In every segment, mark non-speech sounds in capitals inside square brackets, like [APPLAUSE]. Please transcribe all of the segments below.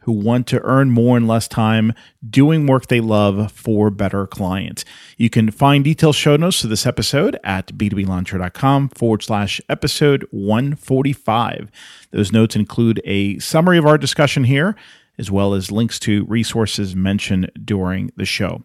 who want to earn more in less time doing work they love for better clients. You can find detailed show notes to this episode at b2blauncher.com forward slash episode 145. Those notes include a summary of our discussion here, as well as links to resources mentioned during the show.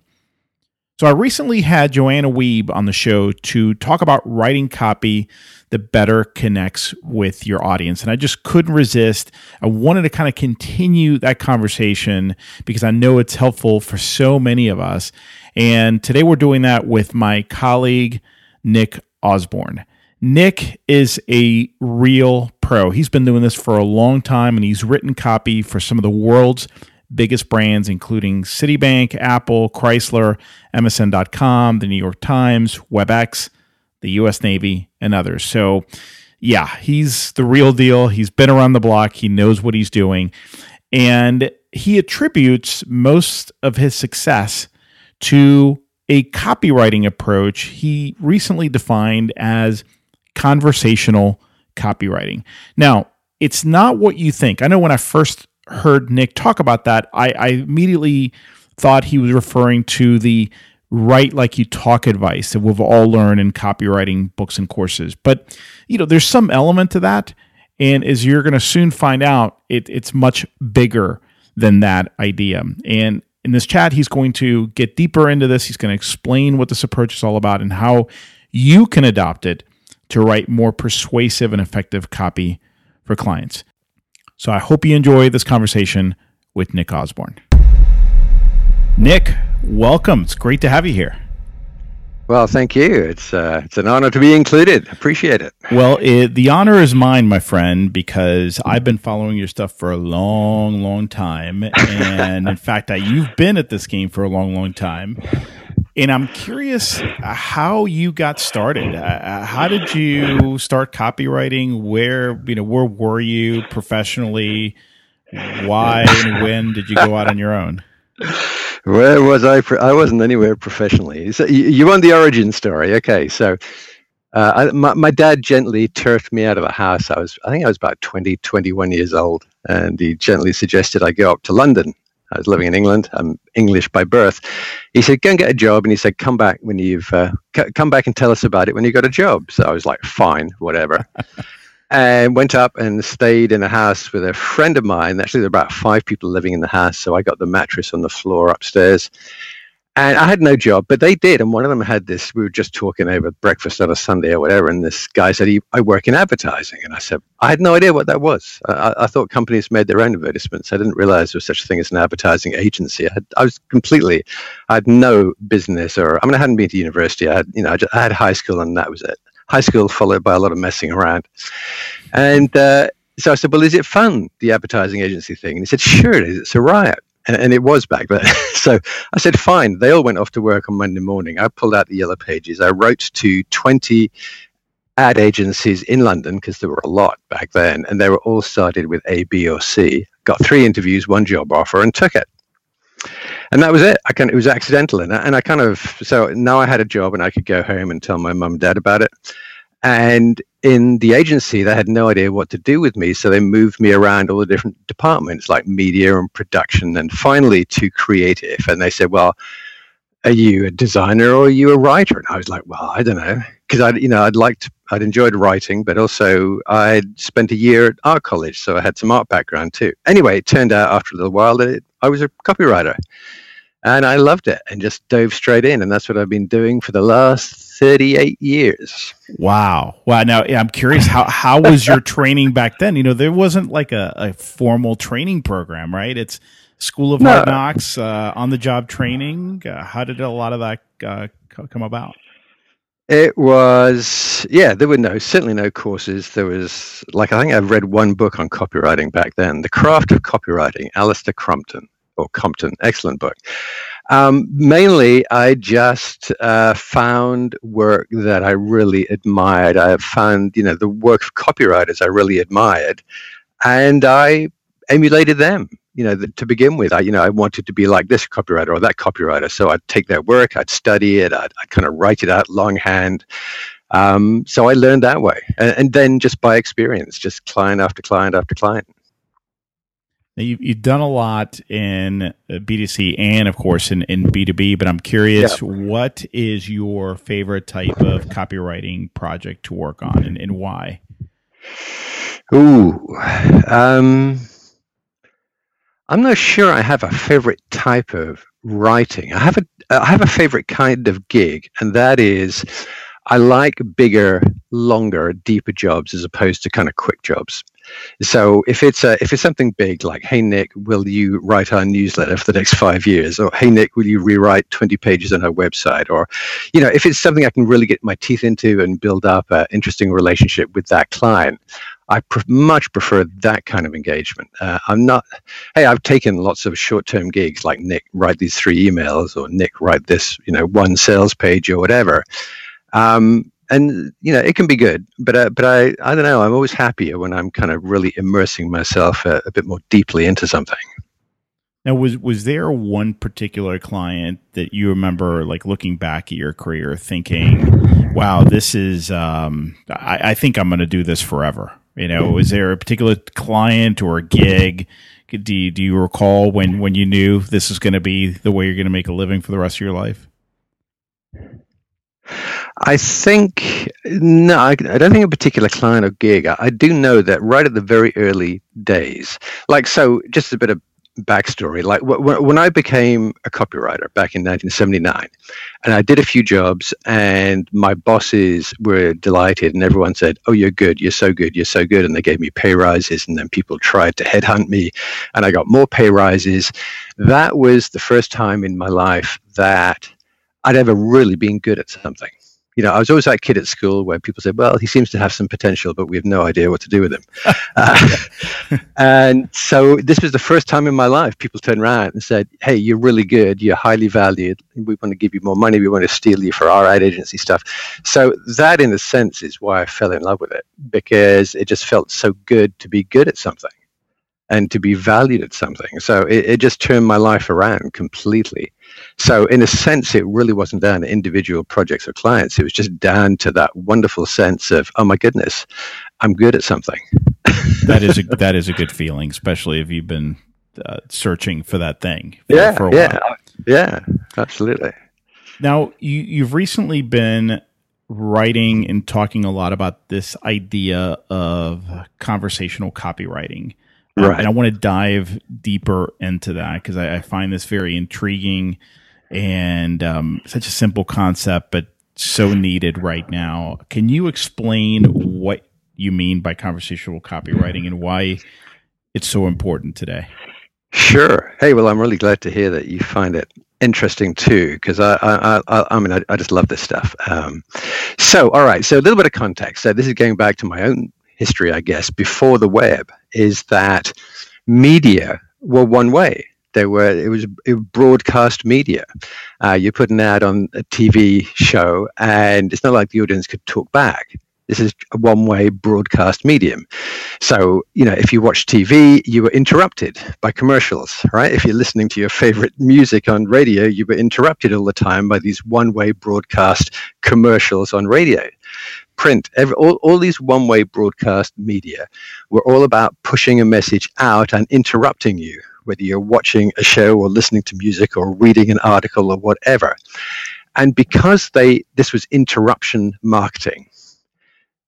So I recently had Joanna Wiebe on the show to talk about writing copy that better connects with your audience. And I just couldn't resist. I wanted to kind of continue that conversation because I know it's helpful for so many of us. And today we're doing that with my colleague, Nick Usborne. Nick is a real pro. He's been doing this for a long time and he's written copy for some of the world's biggest brands, including Citibank, Apple, Chrysler, MSN.com, the New York Times, WebEx, the U.S. Navy, and others. So, yeah, he's the real deal. He's been around the block, he knows what he's doing. And he attributes most of his success to a copywriting approach he recently defined as conversational copywriting. Now, it's not what you think. I know when I first heard Nick talk about that, I, I immediately thought he was referring to the write like you talk advice that we've all learned in copywriting books and courses. But you know, there's some element to that, and as you're going to soon find out, it, it's much bigger than that idea. And in this chat, he's going to get deeper into this. He's going to explain what this approach is all about and how you can adopt it to write more persuasive and effective copy for clients. So I hope you enjoy this conversation with Nick Usborne. Nick, welcome. It's great to have you here. Well, thank you. It's uh, it's an honor to be included. Appreciate it. Well, it, the honor is mine, my friend, because I've been following your stuff for a long, long time, and in [LAUGHS] fact, I, you've been at this game for a long, long time. And I'm curious how you got started. Uh, uh, how did you start copywriting? Where you know where were you professionally? Why and when did you go out on your own? Where was I? I wasn't anywhere professionally. So you, you want the origin story? Okay, so uh, I, my, my dad gently turfed me out of the house. I was, I think I was about 20, 21 years old, and he gently suggested I go up to London I was living in England. I'm English by birth. He said, "Go and get a job," and he said, "Come back when you've uh, c- come back and tell us about it when you got a job." So I was like, "Fine, whatever." [LAUGHS] and went up and stayed in a house with a friend of mine. Actually, there were about five people living in the house, so I got the mattress on the floor upstairs. And I had no job, but they did. And one of them had this. We were just talking over breakfast on a Sunday or whatever, and this guy said, "I work in advertising." And I said, "I had no idea what that was. I, I thought companies made their own advertisements. I didn't realize there was such a thing as an advertising agency. I, had, I was completely, I had no business, or I mean, I hadn't been to university. I had, you know, I, just, I had high school, and that was it. High school followed by a lot of messing around, and." Uh, so I said, "Well, is it fun, the advertising agency thing?" And he said, "Sure, it is. It's a riot." And, and, it was back then. [LAUGHS] so I said, fine. They all went off to work on Monday morning. I pulled out the yellow pages. I wrote to 20 ad agencies in London because there were a lot back then, and they were all started with A, B, or C. Got three interviews, one job offer, and took it. And that was it. I kind of, it was accidental, and I, and I kind of so now I had a job, and I could go home and tell my mum and dad about it. And in the agency, they had no idea what to do with me. So they moved me around all the different departments like media and production and finally to creative. And they said, well, are you a designer or are you a writer? And I was like, well, I don't know. Because I, you know, I'd liked, I'd enjoyed writing, but also I'd spent a year at art college. So I had some art background too. Anyway, it turned out after a little while that it, I was a copywriter and I loved it and just dove straight in. And that's what I've been doing for the last 38 years. Wow. Wow. Now, I'm curious, how, how was your [LAUGHS] training back then? You know, there wasn't like a, a formal training program, right? It's School of no. Hard Knocks, uh, on the job training. Uh, how did a lot of that uh, come about? It was, yeah, there were no, certainly no courses. There was, like, I think I've read one book on copywriting back then The Craft of Copywriting, Alastair Crompton or Compton, excellent book. Um, mainly, I just uh, found work that I really admired. I found, you know, the work of copywriters I really admired, and I emulated them. You know, the, to begin with, I, you know, I wanted to be like this copywriter or that copywriter. So I'd take their work, I'd study it, I'd, I'd kind of write it out longhand. Um, so I learned that way, and, and then just by experience, just client after client after client. Now you've, you've done a lot in uh, B2C and, of course, in, in B2B, but I'm curious, yeah. what is your favorite type of copywriting project to work on and, and why? Ooh, um, I'm not sure I have a favorite type of writing. I have a I have a favorite kind of gig, and that is I like bigger, longer, deeper jobs as opposed to kind of quick jobs. So if it's a, if it's something big like, hey Nick, will you write our newsletter for the next five years? Or hey Nick, will you rewrite 20 pages on our website? Or, you know, if it's something I can really get my teeth into and build up an interesting relationship with that client, I pr- much prefer that kind of engagement. Uh, I'm not, hey, I've taken lots of short term gigs like Nick, write these three emails or Nick, write this, you know, one sales page or whatever. Um, and you know it can be good, but uh, but I I don't know. I'm always happier when I'm kind of really immersing myself a, a bit more deeply into something. Now, was was there one particular client that you remember, like looking back at your career, thinking, "Wow, this is um, I, I think I'm going to do this forever." You know, was there a particular client or a gig? Do you, do you recall when when you knew this is going to be the way you're going to make a living for the rest of your life? I think no, I, don't think a particular client or gig. I, I, do know that right at the very early days, like so, just a bit of backstory. Like when I became a copywriter back in 1979, and I did a few jobs, and my bosses were delighted, and everyone said, "Oh, you're good. You're so good. You're so good," and they gave me pay rises, and then people tried to headhunt me, and I got more pay rises. That was the first time in my life that I'd ever really been good at something you know, I was always that kid at school where people said, "Well, he seems to have some potential, but we have no idea what to do with him." [LAUGHS] uh, [LAUGHS] and so this was the first time in my life people turned around and said, "Hey, you're really good. You're highly valued. We want to give you more money. We want to steal you for our ad agency stuff." So that, in a sense, is why I fell in love with it because it just felt so good to be good at something and to be valued at something. So it, it just turned my life around completely. So, in a sense, it really wasn't down to individual projects or clients. It was just down to that wonderful sense of, oh my goodness, I'm good at something. [LAUGHS] that is a, that is a good feeling, especially if you've been uh, searching for that thing. For, yeah, for yeah, while. yeah, absolutely. Now, you, you've recently been writing and talking a lot about this idea of conversational copywriting. Um, right. and I want to dive deeper into that because I, I, find this very intriguing and um, such a simple concept, but so needed right now. Can you explain what you mean by conversational copywriting and why it's so important today? Sure. Hey, well, I'm really glad to hear that you find it interesting too, because I, I, I, I, mean, I, I just love this stuff. Um, so, all right. So, a little bit of context. So, this is going back to my own history, I guess, before the web, is that media were one way. There were it was, broadcast media. Uh, you put an ad on a TV show, and it's not like the audience could talk back. This is a one-way broadcast medium. So you know, if you watch TV, you were interrupted by commercials, right? If you're listening to your favorite music on radio, you were interrupted all the time by these one-way broadcast commercials on radio print, every, all, all these one way broadcast media were all about pushing a message out and interrupting you, whether you're watching a show or listening to music or reading an article or whatever. And because they this was interruption marketing,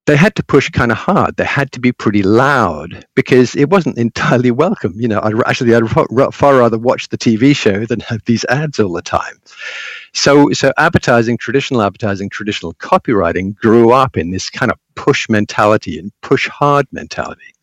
they had to push kind of hard. They had to be pretty loud because it wasn't entirely welcome. You know, I'd actually I'd far rather watch the TV show than have these ads all the time. So, so advertising, traditional advertising, traditional copywriting grew up in this kind of push mentality and push hard mentality.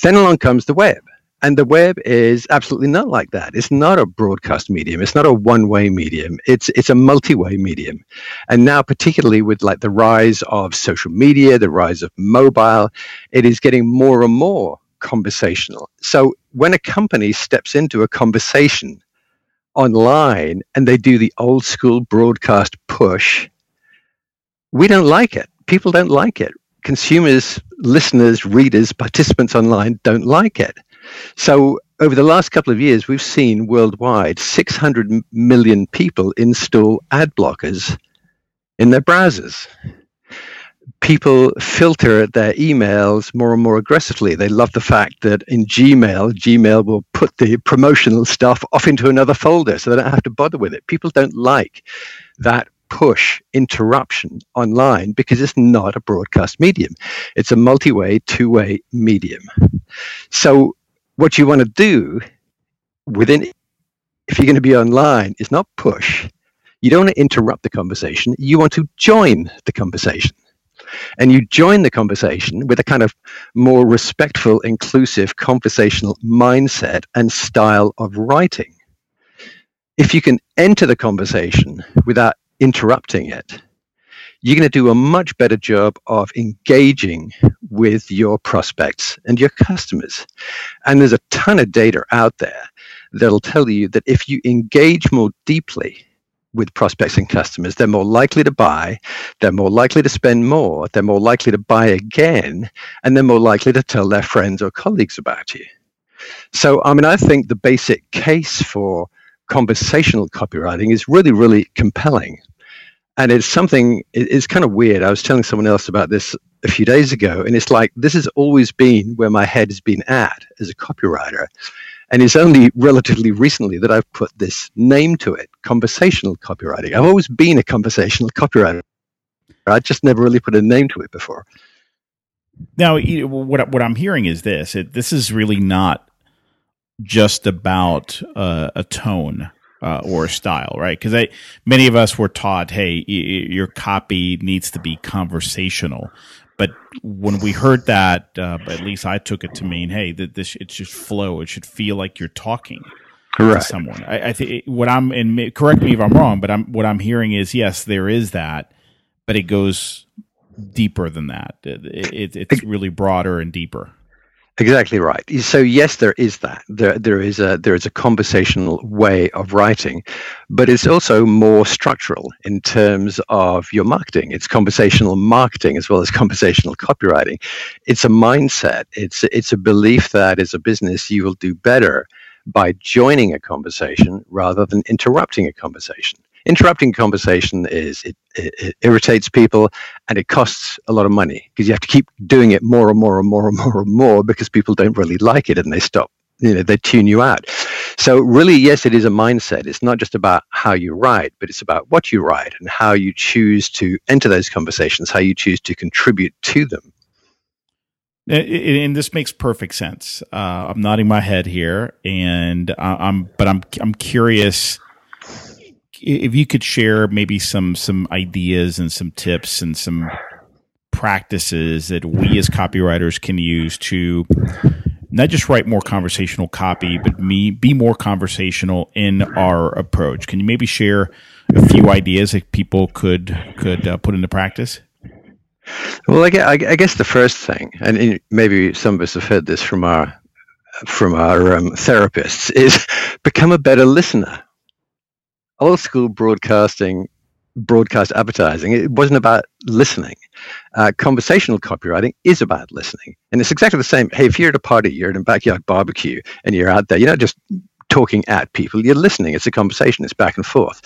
Then along comes the web. And the web is absolutely not like that. It's not a broadcast medium. It's not a one-way medium. It's it's a multi-way medium. And now, particularly with like the rise of social media, the rise of mobile, it is getting more and more conversational. So when a company steps into a conversation online and they do the old school broadcast push, we don't like it. People don't like it. Consumers, listeners, readers, participants online don't like it. So over the last couple of years, we've seen worldwide 600 million people install ad blockers in their browsers. People filter their emails more and more aggressively. They love the fact that in Gmail, Gmail will put the promotional stuff off into another folder so they don't have to bother with it. People don't like that push interruption online because it's not a broadcast medium. It's a multi way, two way medium. So what you want to do within if you're going to be online is not push you don't want to interrupt the conversation you want to join the conversation and you join the conversation with a kind of more respectful inclusive conversational mindset and style of writing if you can enter the conversation without interrupting it you're going to do a much better job of engaging with your prospects and your customers. And there's a ton of data out there that'll tell you that if you engage more deeply with prospects and customers, they're more likely to buy, they're more likely to spend more, they're more likely to buy again, and they're more likely to tell their friends or colleagues about you. So, I mean, I think the basic case for conversational copywriting is really, really compelling. And it's something it's kind of weird. I was telling someone else about this a few days ago and it's like this has always been where my head has been at as a copywriter and it's only relatively recently that i've put this name to it conversational copywriting i've always been a conversational copywriter i just never really put a name to it before now what, what i'm hearing is this it, this is really not just about uh, a tone uh, or a style, right? Because many of us were taught, hey, y- your copy needs to be conversational. But when we heard that, uh, at least I took it to mean, hey, that this it should flow. It should feel like you're talking Correct. to someone. I, I think what I'm and correct me if I'm wrong, but I'm what I'm hearing is yes, there is that, but it goes deeper than that. It, it, it's really broader and deeper. Exactly right. So yes, there is that. There, there is a there is a conversational way of writing, but it's also more structural in terms of your marketing. It's conversational marketing as well as conversational copywriting. It's a mindset. It's it's a belief that as a business you will do better by joining a conversation rather than interrupting a conversation interrupting conversation is it, it, it, irritates people and it costs a lot of money because you have to keep doing it more and more and more and more and more because people don't really like it and they stop you know they tune you out. So really yes it is a mindset. It's not just about how you write but it's about what you write and how you choose to enter those conversations how you choose to contribute to them. And this makes perfect sense. Uh, I'm nodding my head here, and I'm, but I'm, I'm curious if you could share maybe some some ideas and some tips and some practices that we as copywriters can use to not just write more conversational copy, but me be more conversational in our approach. Can you maybe share a few ideas that people could could uh, put into practice? Well, I guess, I guess, the first thing, and maybe some of us have heard this from our from our um, therapists, is [LAUGHS] become a better listener old school broadcasting broadcast advertising it wasn't about listening. Uh, conversational copywriting is about listening. And it's exactly the same. Hey if you're at a party you're at a backyard barbecue and you're out there you're not just talking at people you're listening. It's a conversation. It's back and forth.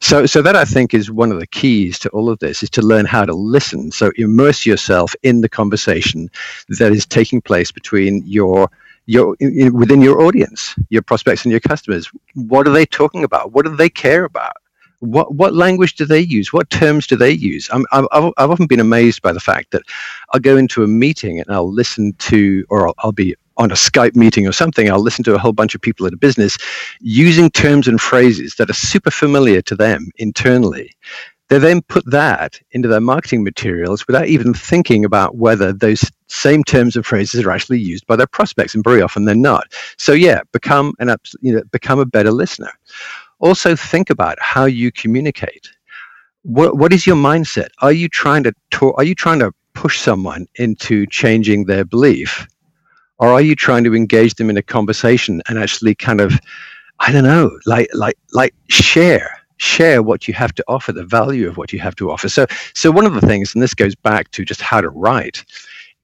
So so that i think is one of the keys to all of this is to learn how to listen. So immerse yourself in the conversation that is taking place between your your within your audience, your prospects and your customers. What are they talking about? What do they care about? What what language do they use? What terms do they use? I'm, I've I've often been amazed by the fact that I'll go into a meeting and I'll listen to, or I'll, I'll be on a Skype meeting or something, I'll listen to a whole bunch of people at a business using terms and phrases that are super familiar to them internally. They then put that into their marketing materials without even thinking about whether those same terms and phrases are actually used by their prospects, and very often they're not. So yeah, become an you know become a better listener. Also, think about how you communicate. What what is your mindset? Are you trying to talk? Are you trying to push someone into changing their belief, or are you trying to engage them in a conversation and actually kind of I don't know, like like like share share what you have to offer, the value of what you have to offer. So so one of the things, and this goes back to just how to write,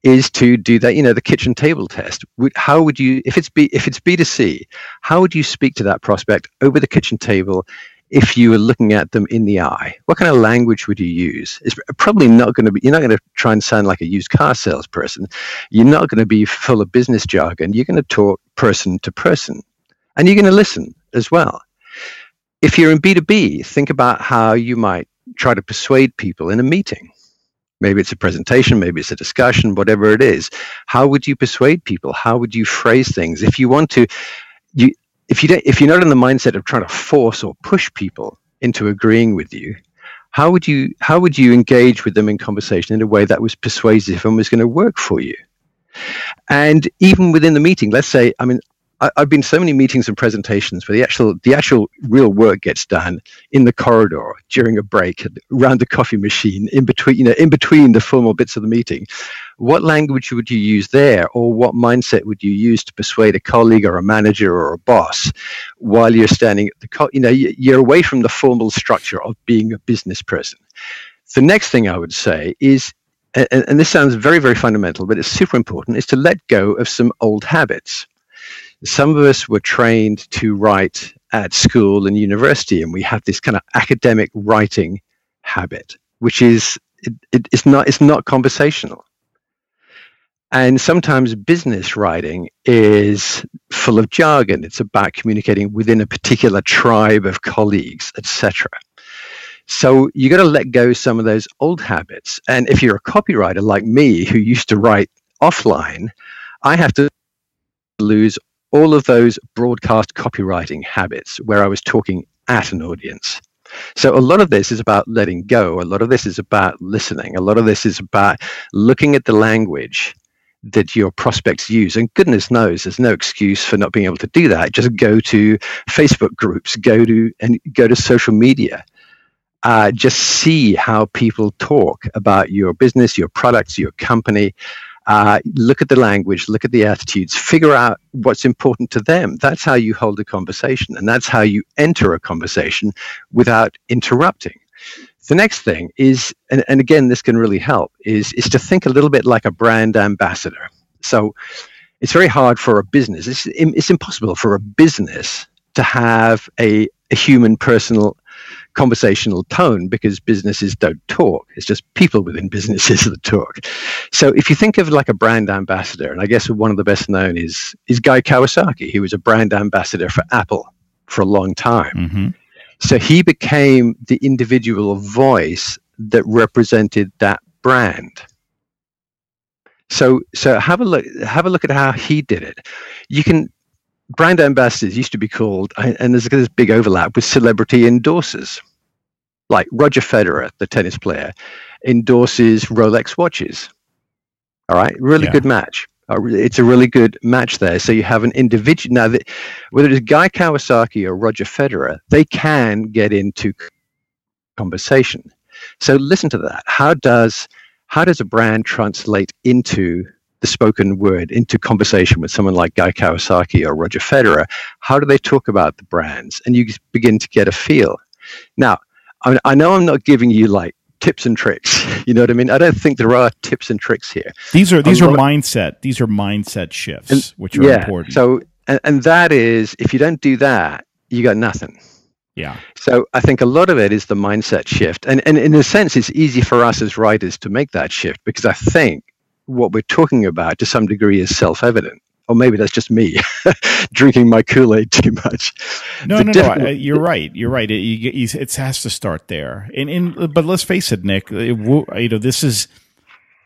is to do that you know the kitchen table test. How would you if it's b if it's b2c how would you speak to that prospect over the kitchen table if you were looking at them in the eye? What kind of language would you use? It's probably not going to be you're not going to try and sound like a used car salesperson. You're not going to be full of business jargon. You're going to talk person to person and you're going to listen as well if you're in b2b think about how you might try to persuade people in a meeting. Maybe it's a presentation maybe it's a discussion whatever it is. How would you persuade people? How would you phrase things? If you want to you if you don't if you're not in the mindset of trying to force or push people into agreeing with you how would you how would you engage with them in conversation in a way that was persuasive and was going to work for you? And even within the meeting let's say i mean I, have been so many meetings and presentations where the actual the actual real work gets done in the corridor during a break around the coffee machine in between you know in between the formal bits of the meeting. What language would you use there or what mindset would you use to persuade a colleague or a manager or a boss while you're standing at the co- you know you're away from the formal structure of being a business person? The next thing i would say is and, and this sounds very very fundamental but it's super important is to let go of some old habits some of us were trained to write at school and university, and we have this kind of academic writing habit, which is it, it, it's not it's not conversational. And sometimes business writing is full of jargon. It's about communicating within a particular tribe of colleagues, etc. So you got to let go some of those old habits. And if you're a copywriter like me, who used to write offline, I have to lose all of those broadcast copywriting habits where I was talking at an audience. So a lot of this is about letting go. A lot of this is about listening. A lot of this is about looking at the language that your prospects use. And goodness knows there's no excuse for not being able to do that. Just go to Facebook groups, go to and go to social media. Uh, just see how people talk about your business, your products, your company, uh, look at the language, look at the attitudes, figure out what's important to them. That's how you hold a conversation, and that's how you enter a conversation without interrupting. The next thing is, and, and again, this can really help, is, is to think a little bit like a brand ambassador. So it's very hard for a business, it's, it's impossible for a business to have a, a human personal conversational tone because businesses don't talk. It's just people within [LAUGHS] businesses that talk. So if you think of like a brand ambassador, and I guess one of the best known is is Guy Kawasaki. He was a brand ambassador for Apple for a long time. Mm-hmm. So he became the individual voice that represented that brand. So so have a look have a look at how he did it. You can brand ambassadors used to be called, and there's this big overlap with celebrity endorsers. Like Roger Federer, the tennis player, endorses Rolex watches. All right, really yeah. good match. It's a really good match there. So you have an individual now. That, whether it's Guy Kawasaki or Roger Federer, they can get into conversation. So listen to that. How does how does a brand translate into the spoken word into conversation with someone like Guy Kawasaki or Roger Federer, how do they talk about the brands? And you begin to get a feel. Now, I, I know I'm not giving you like tips and tricks. [LAUGHS] You know what I mean? I don't think there are tips and tricks here. These are these are mindset. These are mindset shifts, and, which are yeah, important. So, and, and that is, if you don't do that, you got nothing. Yeah. So I think a lot of it is the mindset shift, and and in a sense, it's easy for us as writers to make that shift because I think what we're talking about to some degree is self-evident or maybe that's just me [LAUGHS] drinking my kool-aid too much no the no no I, you're right you're right it, it, has to start there and, and but let's face it nick it, you know this is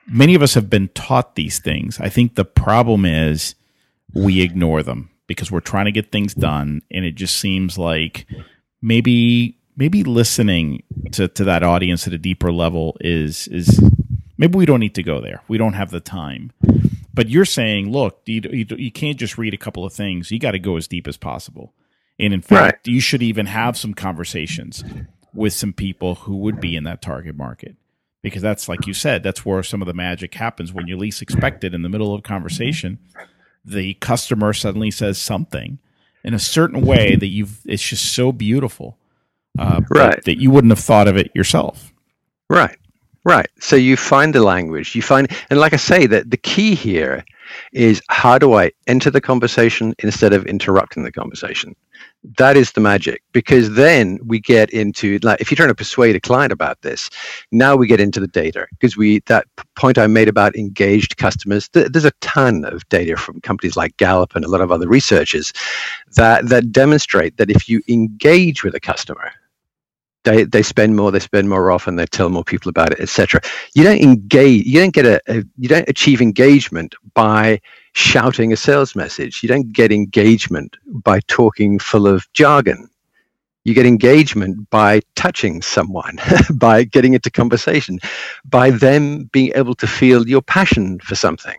many of us have been taught these things i think the problem is we ignore them because we're trying to get things done and it just seems like maybe maybe listening to, to that audience at a deeper level is is Maybe we don't need to go there. We don't have the time. But you're saying, look, you, you, you can't just read a couple of things. You got to go as deep as possible. And in fact, right. you should even have some conversations with some people who would be in that target market. Because that's like you said, that's where some of the magic happens when you least expect it in the middle of a conversation. The customer suddenly says something in a certain way that you've it's just so beautiful uh, Right. that you wouldn't have thought of it yourself Right. Right. So you find the language, you find, and like I say, that the key here is how do I enter the conversation instead of interrupting the conversation? That is the magic because then we get into like if you're trying to persuade a client about this, now we get into the data because we that point I made about engaged customers. Th- there's a ton of data from companies like Gallup and a lot of other researchers that that demonstrate that if you engage with a customer, they they spend more, they spend more often, they tell more people about it, etc. You don't engage, you don't get a, a you don't achieve engagement by shouting a sales message. You don't get engagement by talking full of jargon. You get engagement by touching someone, [LAUGHS] by getting into conversation, by them being able to feel your passion for something.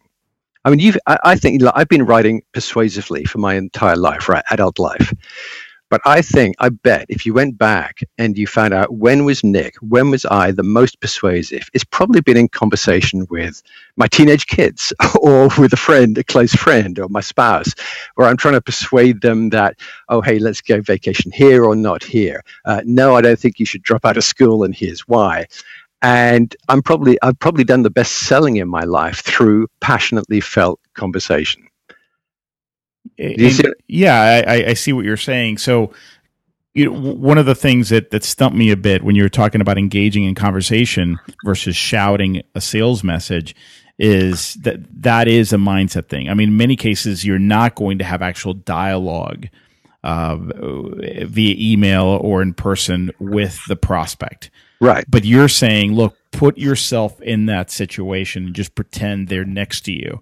I mean, you've, I, I think I've been writing persuasively for my entire life, right? Adult life. But I think, I bet if you went back and you found out when was Nick, when was I the most persuasive, it's probably been in conversation with my teenage kids [LAUGHS] or with a friend, a close friend, or my spouse, where I'm trying to persuade them that, oh, hey, let's go vacation here or not here. Uh, no, I don't think you should drop out of school, and here's why. And I'm probably, I've probably done the best selling in my life through passionately felt conversation. And- you see- yeah, I, I- I see what you're saying. So, you know, one of the things that that stumped me a bit when you were talking about engaging in conversation versus shouting a sales message is that that is a mindset thing. I mean, in many cases, you're not going to have actual dialogue uh, via email or in person with the prospect. Right. But you're saying, look, put yourself in that situation and just pretend they're next to you.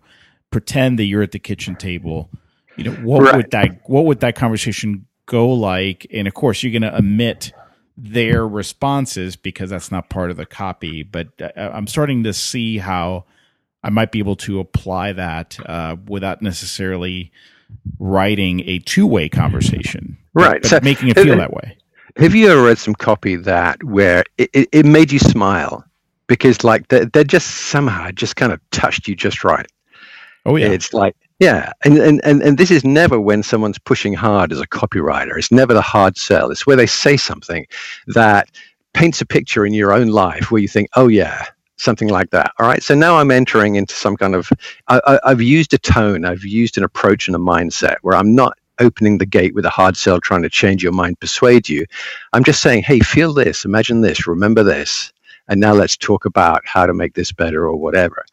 Pretend that you're at the kitchen table. You know, what Right. would that what would that conversation go like? And of course, you're going to omit their responses because that's not part of the copy. But uh, I'm starting to see how I might be able to apply that uh, without necessarily writing a two way conversation. Right. but So- making it feel that way. Have you ever read some copy that where it, it, it made you smile because like they they just somehow just kind of touched you just right? Oh yeah. It's like yeah, and, and and and this is never when someone's pushing hard as a copywriter. It's never the hard sell. It's where they say something that paints a picture in your own life where you think, oh yeah, something like that. All right. So now I'm entering into some kind of. I, I've used a tone. I've used an approach and a mindset where I'm not opening the gate with a hard sell trying to change your mind persuade you i'm just saying hey feel this imagine this remember this and now let's talk about how to make this better or whatever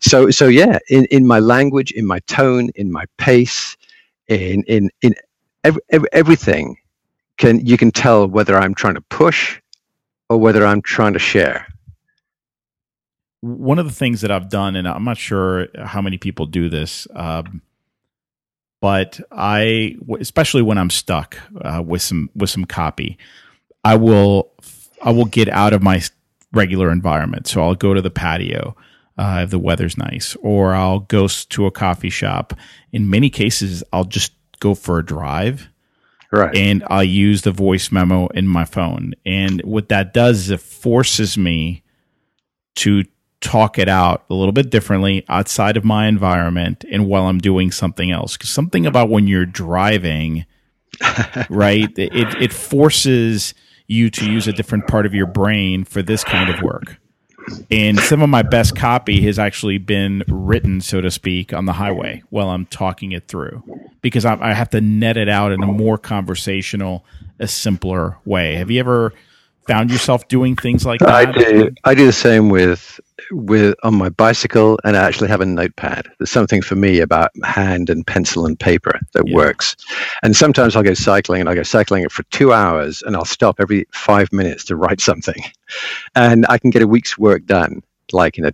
so so yeah in, in my language in my tone in my pace in in in every, every, everything can you can tell whether i'm trying to push or whether i'm trying to share one of the things that I've done, and I'm not sure how many people do this, um, but I, especially when I'm stuck uh, with some with some copy, I will I will get out of my regular environment. So I'll go to the patio uh, if the weather's nice, or I'll go to a coffee shop. In many cases, I'll just go for a drive right and I'll use the voice memo in my phone. And what that does is it forces me to talk it out a little bit differently outside of my environment and while I'm doing something else. Because something about when you're driving, [LAUGHS] right? It it forces you to use a different part of your brain for this kind of work. And some of my best copy has actually been written, so to speak, on the highway while I'm talking it through, because I, I have to net it out in a more conversational, a simpler way. Have you ever found yourself doing things like that? I do. I do the same with with on my bicycle, and I actually have a notepad. There's something for me about hand and pencil and paper that Yeah. works. And sometimes I'll go cycling, and I go cycling for two hours, and I'll stop every five minutes to write something, [LAUGHS] and I can get a week's work done, like in a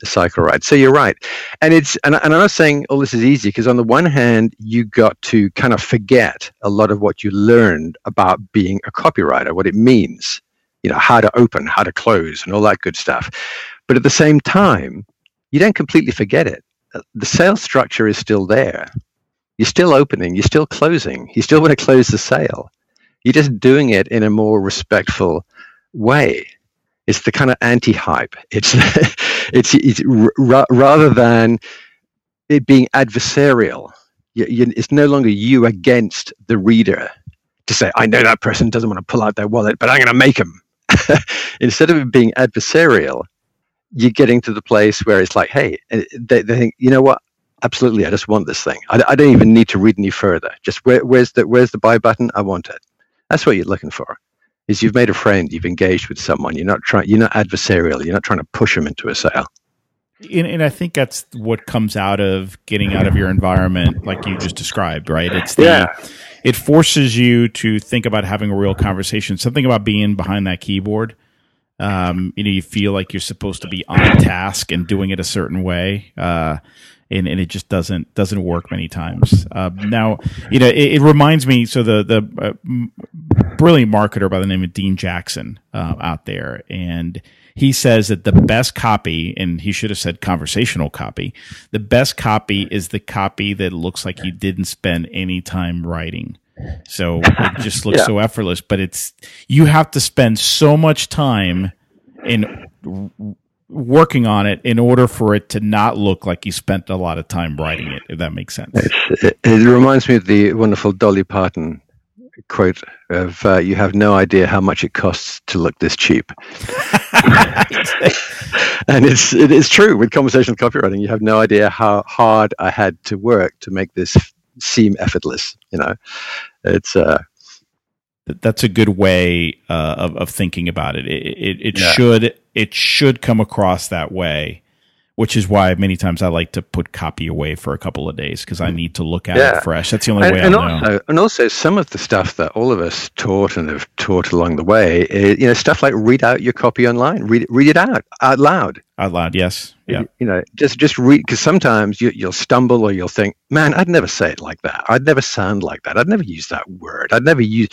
two-hour cycle right. So you're right, and it's and, and I'm not saying all this is easy because on the one hand you got to kind of forget a lot of what you learned about being a copywriter, what it means you know how to open how to close and all that good stuff. But at the same time you don't completely forget it. Uh, the sales structure is still there. You're still opening you're still closing you still want to close the sale. You're just doing it in a more respectful way. It's the kind of anti-hype. It's [LAUGHS] it's, it's r- rather than it being adversarial You, you, it's no longer you against the reader to say, I know that person doesn't want to pull out their wallet, but I'm going to make them. [LAUGHS] Instead of it being adversarial, you're getting to the place where it's like, hey, uh, they, they think, you know what? Absolutely, I just want this thing. I, I don't even need to read any further. Just where, where's the where's the buy button? I want it. That's what you're looking for. Is you've made a friend, you've engaged with someone. You're not trying. You're not adversarial. You're not trying to push them into a sale. And, and, I think that's what comes out of getting out of your environment, like you just described, right? It's the, yeah. it forces you to think about having a real conversation. Something about being behind that keyboard. Um, you know, you feel like you're supposed to be on task and doing it a certain way. Uh, and, and it just doesn't doesn't work many times. Uh, now, you know, it, it, reminds me. So the the uh, brilliant marketer by the name of Dean Jackson uh, out there, and he says that the best copy, and he should have said conversational copy. The best copy is the copy that looks like you didn't spend any time writing. So it just [LAUGHS] looks yeah. so effortless, but it's you have to spend so much time in working on it in order for it to not look like you spent a lot of time writing it, if that makes sense. It, it, reminds me of the wonderful Dolly Parton quote of uh, "You have no idea how much it costs to look this cheap," [LAUGHS] and it's it is true with conversational copywriting. You have no idea how hard I had to work to make this seem effortless. You know, it's uh, that's a good way uh, of, of thinking about it. It, it, it yeah. should it should come across that way, which is why many times I like to put copy away for a couple of days because I need to look at yeah. it fresh. That's the only and, way and I also, know. And also, some of the stuff that all of us taught and have taught along the way, is, you know, stuff like read out your copy online, read read it out out loud. Out loud, yes. Yeah. You know, just just read because sometimes you, you'll stumble or you'll think, man, I'd never say it like that. I'd never sound like that. I'd never use that word. I'd never use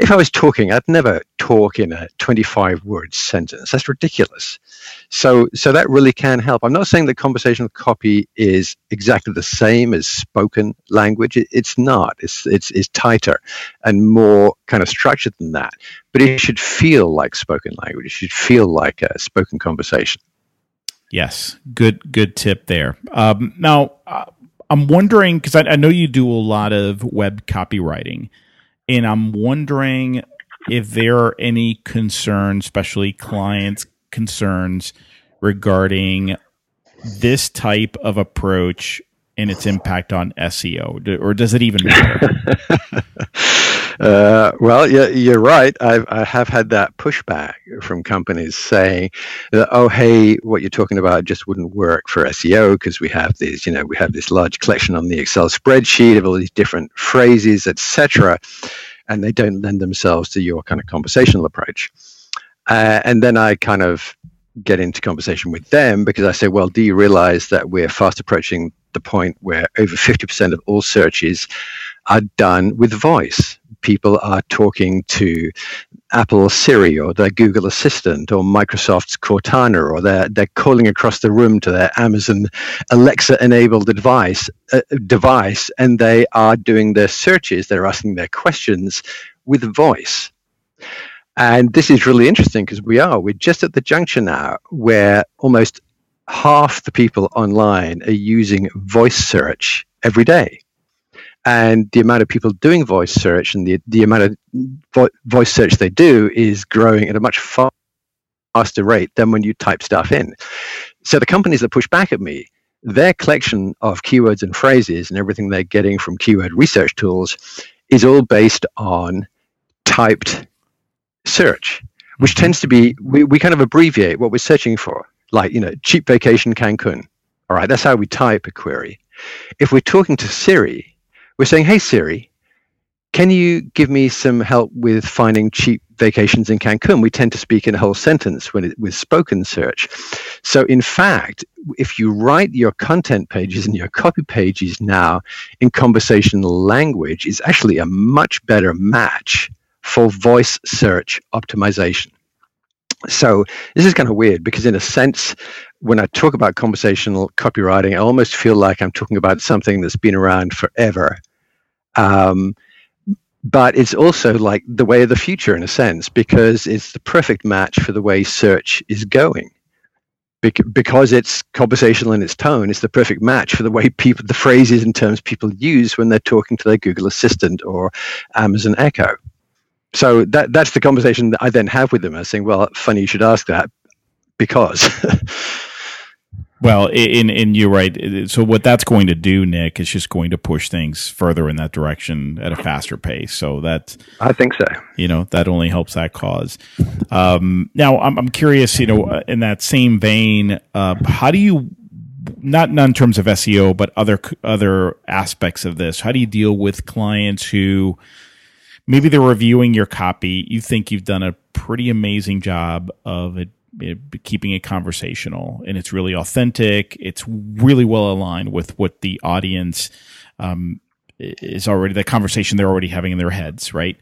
if I was talking, I'd never talk in a 25 word sentence. That's ridiculous. So, so that really can help. I'm not saying that conversational copy is exactly the same as spoken language. It, it's not. It's, it's, it's tighter and more kind of structured than that. But it should feel like spoken language. It should feel like a spoken conversation. Yes, good good tip there. Um, now, uh, I'm wondering because I, I know you do a lot of web copywriting and I'm wondering if there are any concerns, especially clients' concerns regarding this type of approach and its impact on SEO, or does it even matter? [LAUGHS] uh, well, yeah, you're right. I've, I have had that pushback from companies saying, that, "Oh, hey, what you're talking about just wouldn't work for SEO because we have these, you know, we have this large collection on the Excel spreadsheet of all these different phrases, etc." and they don't lend themselves to your kind of conversational approach. Uh, and then I kind of get into conversation with them because I say, well, do you realize that we're fast approaching the point where over 50% of all searches are done with voice? People are talking to Apple Siri or their Google Assistant or Microsoft's Cortana or they're, they're calling across the room to their Amazon Alexa enabled device, uh, device and they are doing their searches, they're asking their questions with voice. And this is really interesting because we are, we're just at the juncture now where almost half the people online are using voice search every day and the amount of people doing voice search and the, the amount of vo- voice search they do is growing at a much faster rate than when you type stuff in. So the companies that push back at me, their collection of keywords and phrases and everything they're getting from keyword research tools is all based on typed search, which mm-hmm. tends to be, we, we kind of abbreviate what we're searching for, like, you know, cheap vacation Cancun. All right, that's how we type a query. If we're talking to Siri, we're saying, hey, Siri, can you give me some help with finding cheap vacations in Cancun? We tend to speak in a whole sentence when it, with spoken search. So, in fact, if you write your content pages and your copy pages now in conversational language, is actually a much better match for voice search optimization. So this is kind of weird because, in a sense, when I talk about conversational copywriting, I almost feel like I'm talking about something that's been around forever um, but it's also like the way of the future in a sense because it's the perfect match for the way search is going. because it's conversational in its tone, it's the perfect match for the way people, the phrases and terms people use when they're talking to their Google Assistant or Amazon Echo. So that that's the conversation that I then have with them. I saying, "Well, funny you should ask that because." [LAUGHS] Well, and and you're right. So what that's going to do, Nick, is just going to push things further in that direction at a faster pace. So that I think so. You know that only helps that cause. Um, now I'm I'm curious. You know, in that same vein, uh, how do you not not in terms of SEO, but other other aspects of this? How do you deal with clients who maybe they're reviewing your copy? You think you've done a pretty amazing job of it keeping it conversational and it's really authentic. It's really well aligned with what the audience um, is already the conversation they're already having in their heads, right?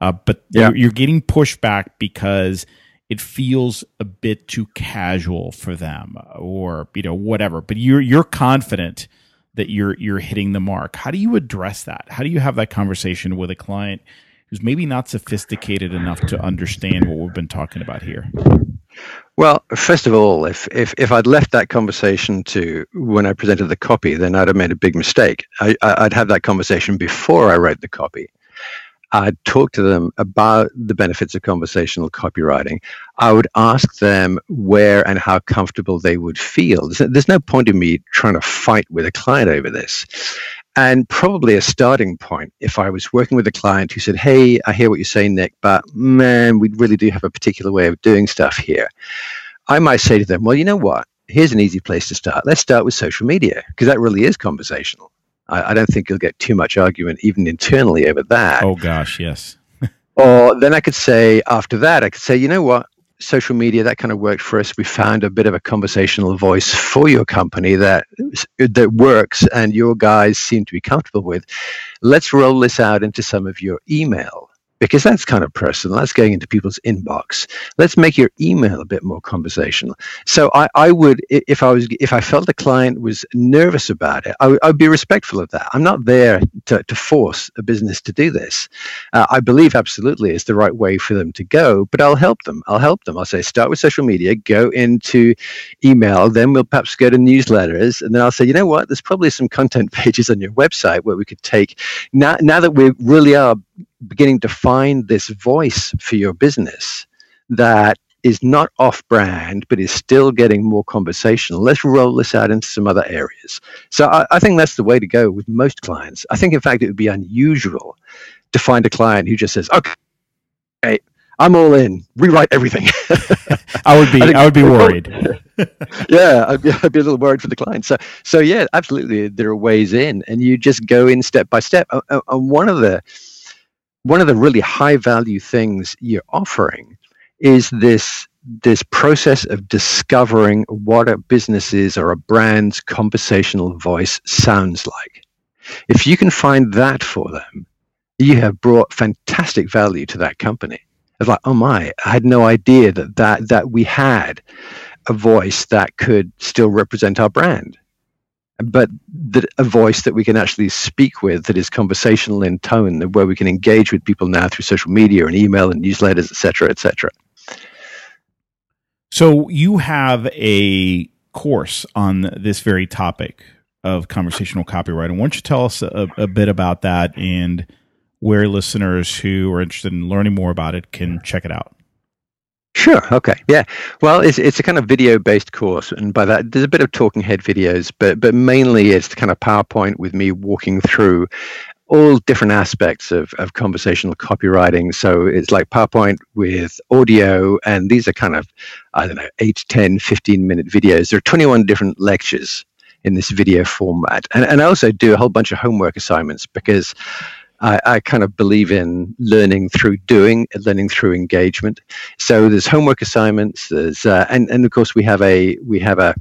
Uh, but yeah. you're, you're getting pushback because it feels a bit too casual for them, or you know whatever. But you're you're confident that you're you're hitting the mark. How do you address that? How do you have that conversation with a client who's maybe not sophisticated enough to understand what we've been talking about here? Well, first of all, if, if, if I'd left that conversation to when I presented the copy, then I'd have made a big mistake. I, I'd have that conversation before I wrote the copy. I'd talk to them about the benefits of conversational copywriting. I would ask them where and how comfortable they would feel. There's, there's no point in me trying to fight with a client over this. And probably a starting point if I was working with a client who said, Hey, I hear what you're saying, Nick, but man, we really do have a particular way of doing stuff here. I might say to them, Well, you know what? Here's an easy place to start. Let's start with social media because that really is conversational. I, I don't think you'll get too much argument even internally over that. Oh, gosh, yes. [LAUGHS] or then I could say, after that, I could say, you know what? social media that kind of worked for us we found a bit of a conversational voice for your company that that works and your guys seem to be comfortable with let's roll this out into some of your email because that's kind of personal. That's going into people's inbox. Let's make your email a bit more conversational. So I, I would, if I was, if I felt the client was nervous about it, I would, be respectful of that. I'm not there to, to force a business to do this. Uh, I believe absolutely it's the right way for them to go, but I'll help them. I'll help them. I'll say start with social media, go into email, then we'll perhaps go to newsletters, and then I'll say, you know what, there's probably some content [LAUGHS] pages on your website where we could take now. Now that we really are beginning to find this voice for your business that is not off brand, but is still getting more conversational. Let's roll this out into some other areas. So I, I, think that's the way to go with most clients. I think, in fact, it would be unusual to find a client who just says, okay, I'm all in, rewrite everything. [LAUGHS] I would be, [LAUGHS] I, I would be worried. [LAUGHS] yeah, I'd be, I'd be, a little worried for the client. So, so yeah, absolutely, there are ways in, and you just go in step by step. And one of the one of the really high value things you're offering is this this process of discovering what a business's or a brand's conversational voice sounds like. If you can find that for them, you have brought fantastic value to that company. It's like, oh my, I had no idea that that that we had a voice that could still represent our brand but that a voice that we can actually speak with that is conversational in tone, where we can engage with people now through social media and email and newsletters, etc., etc. So you have a course on this very topic of conversational copyright and Why don't you tell us a, a bit about that and where listeners who are interested in learning more about it can check it out? Sure. Okay. Yeah. Well, it's it's a kind of video based course, and by that there's a bit of talking head videos, but but mainly it's kind of PowerPoint with me walking through all different aspects of, of conversational copywriting. So it's like PowerPoint with audio, and these are kind of, I don't know, 8, 10, 15 minute videos. There are 21 different lectures in this video format. And, and I also do a whole bunch of homework assignments because I, I, kind of believe in learning through doing, learning through engagement. So there's homework assignments. There's uh, and and of course we have a we have a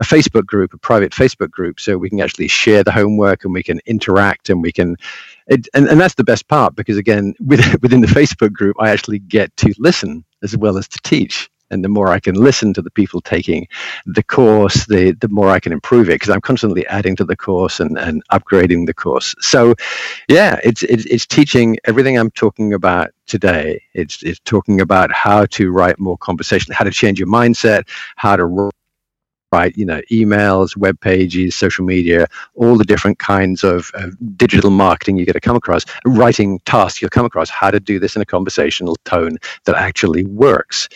a Facebook group, a private Facebook group, so we can actually share the homework and we can interact and we can, it, and, and that's the best part because again, [LAUGHS] within the Facebook group, I actually get to listen as well as to teach and the more I can listen to the people taking the course, the the more I can improve it because I'm constantly adding to the course and, and upgrading the course. So, yeah, it's, it's it's teaching everything I'm talking about today. It's it's talking about how to write more conversation, how to change your mindset, how to write, you know, emails, web pages, social media, all the different kinds of, of digital marketing you're going to come across, writing tasks you'll come across, how to do this in a conversational tone that actually works.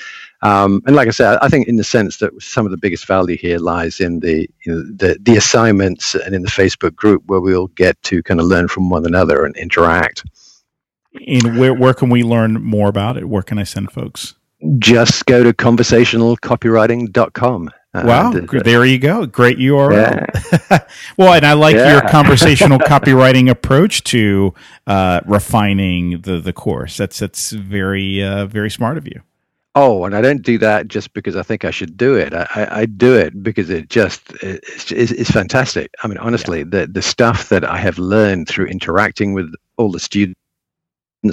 Um, and like I said, I think in the sense that some of the biggest value here lies in the, you know, the the assignments and in the Facebook group where we'll get to kind of learn from one another and interact. And where where can we learn more about it? Where can I send folks? Just go to conversationalcopywriting.com. Wow, uh, there you go. Great URL. Yeah. [LAUGHS] well, and I like yeah. your [LAUGHS] conversational copywriting approach to uh, refining the the course. That's that's very uh, very smart of you. Oh, and I don't do that just because I think I should do it. I, I, I do it because it just it's, it's, it's fantastic. I mean, honestly, yeah. the the stuff that I have learned through interacting with all the students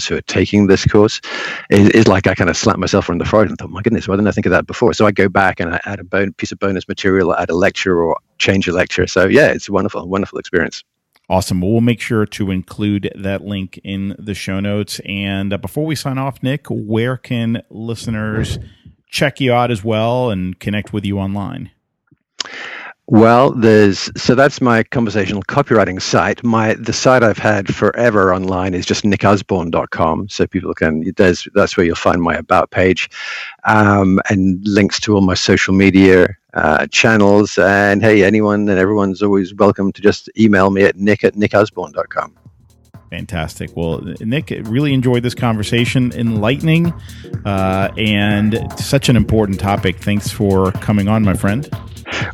who are taking this course is, is like I kind of slap myself on the forehead and thought, my goodness, why didn't I think of that before? So I go back and I add a bon- piece of bonus material, add a lecture or change a lecture. So yeah, it's a wonderful, wonderful experience. Awesome. Well, we'll make sure to include that link in the show notes. And uh, before we sign off, Nick, where can listeners check you out as well and connect with you online? Well, there's so that's my conversational copywriting site. My the site I've had forever online is just nickusborne.com. So people can there's that's where you'll find my about page, um, and links to all my social media uh, channels. And hey, anyone and everyone's always welcome to just email me at nick at nickusborne.com. Fantastic. Well, Nick, really enjoyed this conversation, enlightening, uh, and such an important topic. Thanks for coming on, my friend.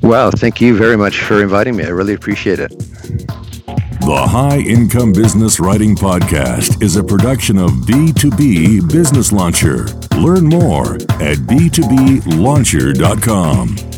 Well, thank you very much for inviting me. I really appreciate it. The High Income Business Writing Podcast is a production of B2B Business Launcher. Learn more at b2blauncher.com.